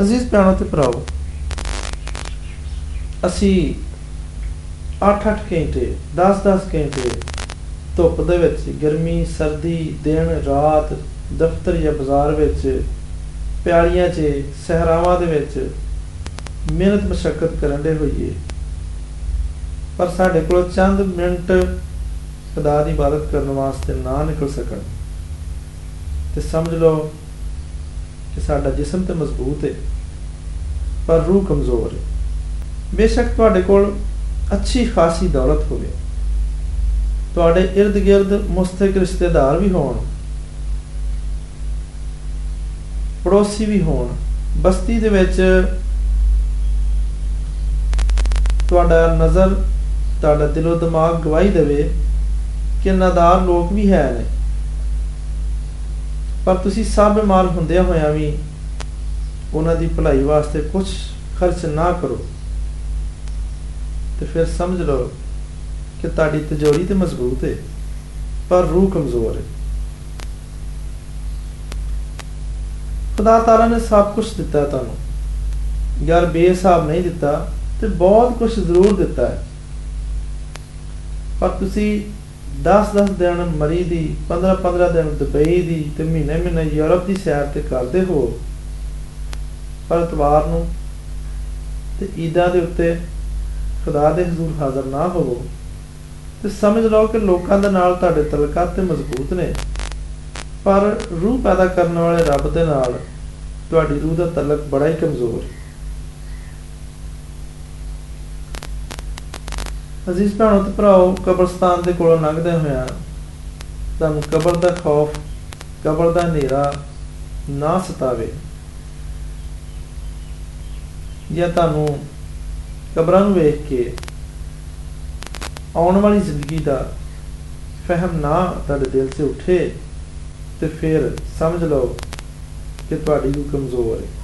ਅਜ਼ੀਜ਼ ਭੈਣੋ ਤੇ ਭਰਾਓ ਅਸੀਂ 8-8 ਘੰਟੇ 10-10 ਘੰਟੇ ਧੁੱਪ ਦੇ ਵਿੱਚ, ਗਰਮੀ, ਸਰਦੀ, ਦਿਨ, ਰਾਤ, ਦਫ਼ਤਰ ਜਾਂ ਬਾਜ਼ਾਰ ਵਿੱਚ ਪਿਆਲੀਆਂ 'ਚ, ਸਹਰਾਵਾਂ ਦੇ ਵਿੱਚ ਮਿਹਨਤ ਮਸ਼ੱਕਤ ਕਰਨ ਦੇ ਹੋਈਏ। ਪਰ ਸਾਡੇ ਕੋਲ ਚੰਦ ਮਿੰਟ ਖੁਦਾ ਦੀ ਇਬਾਦਤ ਕਰਨ ਵਾਸਤੇ ਨਾ ਨਿਕਲ ਸਕਣ। ਤੇ ਸਮਝ ਲਓ ਕਿ ਸਾਡਾ ਜਿਸਮ ਤੇ ਮਜ਼ਬੂਤ ਹੈ ਪਰ ਰੂਹ ਕਮਜ਼ੋਰ ਹੈ ਬੇਸ਼ੱਕ ਤੁਹਾਡੇ ਕੋਲ ਅੱਛੀ ਖਾਸੀ ਦੌਲਤ ਹੋਵੇ। ਤੁਹਾਡੇ ird-gird ਮੁਸਤਕ ਰਿਸ਼ਤੇਦਾਰ ਵੀ ਹੋਣ। ਪੜੋਸੀ ਵੀ ਹੋਣ। ਬਸਤੀ ਦੇ ਵਿੱਚ ਤੁਹਾਡਾ ਨਜ਼ਰ, ਤੁਹਾਡਾ ਦਿਲੋਂ ਦਿਮਾਗ ਗਵਾਹੀ ਦੇਵੇ ਕਿ ਨਾਦਾਰ ਲੋਕ ਵੀ ਹੈ ਨੇ। ਪਰ ਤੁਸੀਂ ਸਭ ਮਾਲ ਹੁੰਦਿਆਂ ਹੋਇਆਂ ਵੀ ਉਹਨਾਂ ਦੀ ਭਲਾਈ ਵਾਸਤੇ ਕੁਝ ਖਰਚ ਨਾ ਕਰੋ। ਤੇ ਫਿਰ ਸਮਝ ਲਓ ਕਿ ਤੁਹਾਡੀ ਤਿਜੋਰੀ ਤੇ ਮਜ਼ਬੂਤ ਹੈ ਪਰ ਰੂਹ ਕਮਜ਼ੋਰ ਹੈ ਖੁਦਾ ਤਾਲਾ ਨੇ ਸਭ ਕੁਝ ਦਿੱਤਾ ਤੁਹਾਨੂੰ। ਯਾਰ ਬੇਹਿਸਾਬ ਨਹੀਂ ਦਿੱਤਾ ਤੇ ਬਹੁਤ ਕੁਝ ਜ਼ਰੂਰ ਦਿੱਤਾ ਹੈ। ਪਰ ਤੁਸੀਂ 10-10 ਦਿਨ ਮਰੀ ਦੀ 15-15 ਦਿਨ ਦੁਬਈ ਦੀ ਤੇ ਮਹੀਨੇ ਮਹੀਨੇ ਯੂਰਪ ਦੀ ਸੈਰ ਤੇ ਕਰਦੇ ਹੋ ਪਰ ਇਤਵਾਰ ਨੂੰ ਤੇ ਈਦਾਂ ਦੇ ਉੱਤੇ ਖੁਦਾ ਦੇ ਹਜ਼ੂਰ ਹਾਜ਼ਰ ਨਾ ਹੋਵੋ। ਤੇ ਸਮਝ ਲਓ ਕਿ ਲੋਕਾਂ ਦੇ ਨਾਲ ਤੁਹਾਡੇ ਤਲਕਾਤ ਤੇ ਮਜ਼ਬੂਤ ਨੇ। ਪਰ ਰੂਹ ਪੈਦਾ ਕਰਨ ਵਾਲੇ ਰੱਬ ਦੇ ਨਾਲ ਤੁਹਾਡੀ ਰੂਹ ਦਾ ਤਲਕ ਬੜਾ ਹੀ ਕਮਜ਼ੋਰ ਹੈ। ਅਜ਼ੀਜ਼ ਭੈਣੋ ਤੇ ਭਰਾਓ, ਕਬਰਸਤਾਨ ਦੇ ਕੋਲੋਂ ਲੰਘਦੇ ਹੋਇਆ ਤੁਹਾਨੂੰ ਕਬਰ ਦਾ ਖੌਫ, ਕਬਰ ਦਾ ਹਨੇਰਾ ਨਾ ਸਤਾਵੇ। ਜਾਂ ਤੁਹਾਨੂੰ ਕਬਰਾਂ ਨੂੰ ਵੇਖ ਕੇ ਆਉਣ ਵਾਲੀ ਜ਼ਿੰਦਗੀ ਦਾ ਫਹਿਮ ਨਾ ਤੁਹਾਡੇ ਦਿਲ 'ਚ ਉੱਠੇ ਤੇ ਫਿਰ ਸਮਝ ਲਓ ਕਿ ਤੁਹਾਡੀ ਰੂਹ ਕਮਜ਼ੋਰ ਹੈ।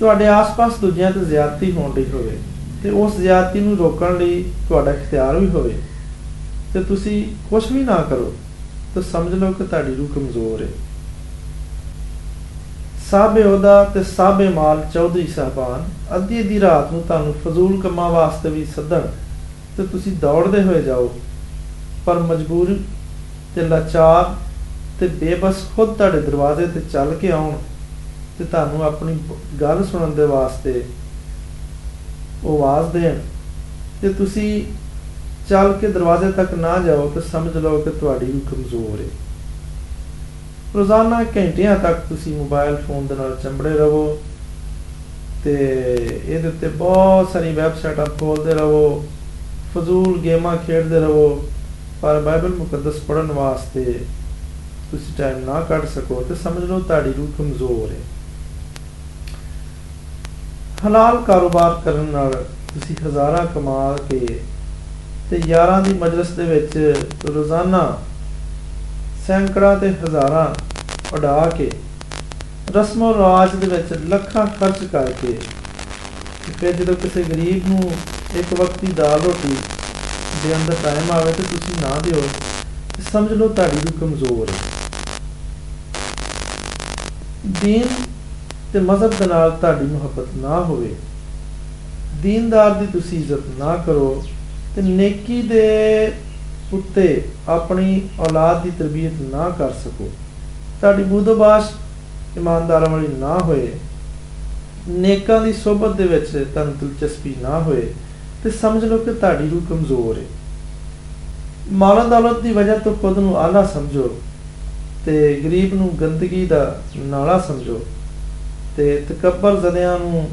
ਤੁਹਾਡੇ ਆਸ-ਪਾਸ ਦੂਜਿਆਂ ਤੇ ਜ਼ਿਆਦਤੀ ਹੋਣ ਦੀ ਹੋਵੇ ਤੇ ਉਸ ਜ਼ਿਆਦਤੀ ਨੂੰ ਰੋਕਣ ਲਈ ਤੁਹਾਡਾ ਇਖਤਿਆਰ ਵੀ ਹੋਵੇ ਤੇ ਤੁਸੀਂ ਕੁਝ ਵੀ ਨਾ ਕਰੋ ਤਾਂ ਸਮਝ ਲਓ ਕਿ ਤੁਹਾਡੀ ਰੂਹ ਕਮਜ਼ੋਰ ਹੈ। ਸਾਬੇ ਉਹਦਾ ਤੇ ਸਾਬੇ ਮਾਲ ਚੌਧਰੀ ਸਾਹਿਬਾਨ ਅੱਧੀ ਅੱਧੀ ਰਾਤ ਨੂੰ ਤੁਹਾਨੂੰ ਫਜ਼ੂਲ ਕੰਮਾਂ ਵਾਸਤੇ ਵੀ ਸੱਦਣ ਤੇ ਤੁਸੀਂ ਦੌੜਦੇ ਹੋਏ ਜਾਓ, ਪਰ ਮਜਬੂਰ ਤੇ ਲਾਚਾਰ ਤੇ ਬੇਬਸ ਖੁਦ ਤੁਹਾਡੇ ਦਰਵਾਜ਼ੇ ਤੇ ਚੱਲ ਕੇ ਆਉਣ ਤੇ ਤੁਹਾਨੂੰ ਆਪਣੀ ਗੱਲ ਸੁਣਨ ਦੇ ਵਾਸਤੇ ਉਹ ਆਵਾਜ਼ ਦੇਣ। ਤੇ ਤੁਸੀਂ ਚੱਲ ਕੇ ਦਰਵਾਜ਼ੇ ਤੱਕ ਨਾ ਜਾਓ ਤੇ ਸਮਝ ਲਓ ਕਿ ਤੁਹਾਡੀ ਰੂਹ ਕਮਜ਼ੋਰ ਹੈ ਰੋਜ਼ਾਨਾ ਘੰਟਿਆਂ ਤੱਕ ਤੁਸੀਂ ਮੋਬਾਈਲ ਫੋਨ ਦੇ ਨਾਲ ਚੰਬੜੇ ਰਹੋ ਤੇ ਇਹਦੇ ਉੱਤੇ ਬਹੁਤ ਸਾਰੀ ਵੈਬਸਾਈਟਾਂ ਖੋਲਦੇ ਰਹੋ, ਫਜ਼ੂਲ ਗੇਮਾਂ ਖੇਡਦੇ ਰਹੋ, ਪਰ ਬਾਈਬਲ ਮੁਕੱਦਸ ਪੜਨ ਵਾਸਤੇ ਤੁਸੀਂ ਟਾਈਮ ਨਾ ਕੱਢ ਸਕੋ ਤੇ ਸਮਝ ਲਓ ਤੁਹਾਡੀ ਰੂਹ ਕਮਜ਼ੋਰ ਹੈ ਹਲਾਲ ਕਾਰੋਬਾਰ ਕਰਨ ਨਾਲ ਤੁਸੀਂ ਹਜ਼ਾਰਾਂ ਕਮਾ ਕੇ ਤੇ ਯਾਰਾਂ ਦੀ ਮਜਲਿਸ ਦੇ ਵਿੱਚ ਰੋਜ਼ਾਨਾ ਸੈਂਕੜਾ ਤੇ ਹਜ਼ਾਰਾਂ ਉਡਾ ਕੇ, ਰਸਮੋ ਰਾਜ ਦੇ ਵਿੱਚ ਲੱਖਾਂ ਖਰਚ ਕਰਕੇ ਫਿਰ ਜਦੋਂ ਕਿਸੇ ਗਰੀਬ ਨੂੰ ਇੱਕ ਵਕਤ ਦੀ ਦਾਲ ਰੋਟੀ ਦੇਣ ਦਾ ਟਾਈਮ ਆਵੇ ਤੇ ਤੁਸੀਂ ਨਾ ਦਿਓ, ਤੇ ਸਮਝ ਲਓ ਤੁਹਾਡੀ ਰੂਹ ਕਮਜ਼ੋਰ ਹੈ। ਦੀਨ ਤੇ ਮਜ਼ਹਬ ਦੇ ਨਾਲ ਤੁਹਾਡੀ ਮੁਹੱਬਤ ਨਾ ਹੋਵੇ। ਦੀਨਦਾਰ ਦੀ ਤੁਸੀਂ ਇੱਜ਼ਤ ਨਾ ਕਰੋ ਤੇ ਨੇਕੀ ਦੇ ਉੱਤੇ ਆਪਣੀ ਔਲਾਦ ਦੀ ਤਰਬੀਅਤ ਨਾ ਕਰ ਸਕੋ। ਤੁਹਾਡੀ ਬੂਦੋਬਾਸ਼ ਇਮਾਨਦਾਰਾਂ ਵਾਲੀ ਨਾ ਹੋਏ। ਨੇਕਾਂ ਦੀ ਸੋਬਤ ਦੇ ਵਿੱਚ ਤੁਹਾਨੂੰ ਦਿਲਚਸਪੀ ਨਾ ਹੋਏ ਤੇ ਸਮਝ ਲਓ ਕਿ ਤੁਹਾਡੀ ਰੂਹ ਕਮਜ਼ੋਰ ਹੈ ਮਾਲ ਦੌਲਤ ਦੀ ਵਜ੍ਹਾ ਤੋਂ ਖੁਦ ਨੂੰ ਆਲਾ ਸਮਝੋ ਤੇ ਗਰੀਬ ਨੂੰ ਗੰਦਗੀ ਦਾ ਨਾਲਾ ਸਮਝੋ। ਤੇ ਤਕੱਬਰ ਜ਼ਦਿਆਂ ਨੂੰ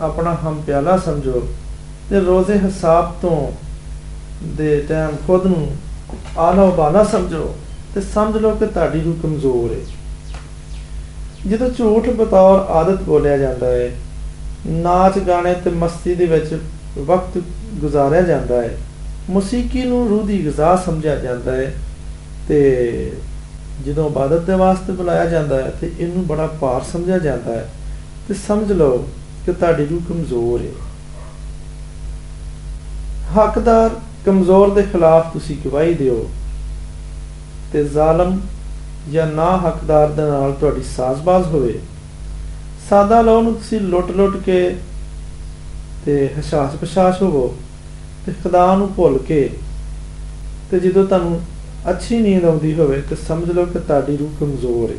ਆਪਣਾ ਹਮ ਪਿਆਲਾ ਸਮਝੋ ਤੇ ਰੋਜ਼ੇ ਹਿਸਾਬ ਤੋਂ ਦੇ ਟਾਈਮ ਖੁਦ ਨੂੰ ਆਲਾ ਬਾਲਾ ਸਮਝੋ ਤੇ ਸਮਝ ਲਓ ਕਿ ਤੁਹਾਡੀ ਰੂਹ ਕਮਜ਼ੋਰ ਹੈ। ਜਦੋਂ ਝੂਠ ਬਤੌਰ ਆਦਤ ਬੋਲਿਆ ਜਾਂਦਾ ਹੈ, ਨਾਚ ਗਾਣੇ ਤੇ ਮਸਤੀ ਦੇ ਵਿੱਚ ਵਕਤ ਗੁਜ਼ਾਰਿਆ ਜਾਂਦਾ ਹੈ, ਮੂਸੀਕੀ ਨੂੰ ਰੂਹ ਦੀ ਗਿਜ਼ਾ ਸਮਝਿਆ ਜਾਂਦਾ ਹੈ ਤੇ ਜਦੋਂ ਇਬਾਦਤ ਦੇ ਵਾਸਤੇ ਬੁਲਾਇਆ ਜਾਂਦਾ ਹੈ ਤੇ ਇਹਨੂੰ ਬੜਾ ਭਾਰ ਸਮਝਿਆ ਜਾਂਦਾ ਹੈ, ਤੇ ਸਮਝ ਲਓ ਕਿ ਤੁਹਾਡੀ ਰੂਹ ਕਮਜ਼ੋਰ ਹੈ। ਹੱਕਦਾਰ ਕਮਜ਼ੋਰ ਦੇ ਖਿਲਾਫ ਤੁਸੀਂ ਗਵਾਹੀ ਦਿਓ ਤੇ ਜ਼ਾਲਮ ਜਾਂ ਨਾ ਹੱਕਦਾਰ ਦੇ ਨਾਲ ਤੁਹਾਡੀ ਸਾਜ਼ਬਾਜ਼ ਹੋਵੇ। ਸਾਦਾ ਲਓ ਨੂੰ ਤੁਸੀਂ ਲੁੱਟ-ਲੁੱਟ ਕੇ ਤੇ ਹਸ਼ਾਸ ਪਸ਼ਾਸ ਹੋਵੋ ਤੇ ਖੁਦਾ ਨੂੰ ਭੁੱਲ ਕੇ ਤੇ ਜਦੋਂ ਤੁਹਾਨੂੰ ਅੱਛੀ ਨੀਂਦ ਆਉਂਦੀ ਹੋਵੇ ਤੇ ਸਮਝ ਲਓ ਕਿ ਤੁਹਾਡੀ ਰੂਹ ਕਮਜ਼ੋਰ ਹੈ।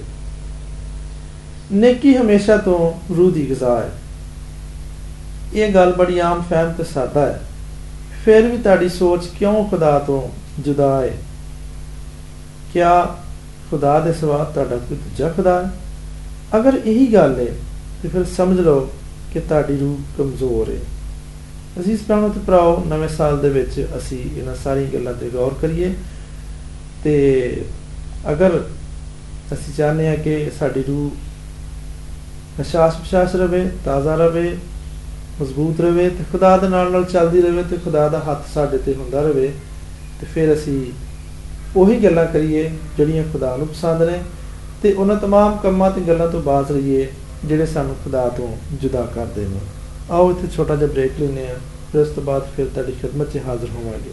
ਨੇਕੀ ਹਮੇਸ਼ਾ ਤੋਂ ਰੂਹ ਦੀ ਗਜ਼ਾ ਹੈ। ਇਹ ਗੱਲ ਬੜੀ ਆਮ, ਫਹਿਮ ਤੇ ਸਾਦਾ ਹੈ। ਫਿਰ ਵੀ ਤੁਹਾਡੀ ਸੋਚ ਕਿਉਂ ਖੁਦਾ ਤੋਂ ਜੁਦਾ ਹੈ? ਕਿਆ ਖੁਦਾ ਦੇ ਸਿਵਾ ਤੁਹਾਡਾ ਕੋਈ ਦੂਜਾ ਖੁਦਾ ਹੈ? ਅਗਰ ਇਹੀ ਗੱਲ ਹੈ, ਤੇ ਫਿਰ ਸਮਝ ਲਓ ਕਿ ਤੁਹਾਡੀ ਰੂਹ ਕਮਜ਼ੋਰ ਹੈ। ਅਜ਼ੀਜ਼ ਭੈਣੋ ਤੇ ਭਰਾਓ, ਨਵੇਂ ਸਾਲ ਦੇ ਵਿੱਚ ਅਸੀਂ ਇਹਨਾਂ ਸਾਰੀਆਂ ਗੱਲਾਂ ਤੇ ਗੌਰ ਕਰੀਏ। ਤੇ ਅਗਰ ਅਸੀਂ ਚਾਹੁੰਦੇ ਹਾਂ ਕਿ ਸਾਡੀ ਰੂਹ ਹਸ਼ਾਸ ਪਸ਼ਾਸ ਰਵੇ ਤਾਜ਼ਾ ਰਵੇ ਮਜ਼ਬੂਤ ਰਵੇ ਤੇ ਖੁਦਾ ਦੇ ਨਾਲ ਨਾਲ ਚੱਲਦੀ ਰਵੇ ਤੇ ਖੁਦਾ ਦਾ ਹੱਥ ਸਾਡੇ ਤੇ ਹੁੰਦਾ ਰਵੇ ਤੇ ਫਿਰ ਅਸੀਂ ਉਹੀ ਗੱਲਾਂ ਕਰੀਏ ਜਿਹੜੀਆਂ ਖੁਦਾ ਨੂੰ ਪਸੰਦ ਨੇ ਤੇ ਉਹਨਾਂ तमाम ਕੰਮਾਂ ਤੇ ਗੱਲਾਂ ਤੋਂ ਬਾਜ਼ ਰਹੀਏ ਜਿਹੜੇ ਸਾਨੂੰ ਖੁਦਾ ਤੋਂ ਜੁਦਾ ਕਰਦੇ ਨੇ ਆਓ ਇੱਥੇ ਛੋਟਾ ਜਿਹਾ ਬ੍ਰੇਕ ਲੈਂਦੇ ਹਾਂ ਫਿਰ ਉਸ ਤੋਂ ਬਾਅਦ ਫਿਰ ਤੁਹਾਡੀ ਖਿਦਮਤ 'ਚ ਹਾਜ਼ਰ ਹੋਵਾਂਗੇ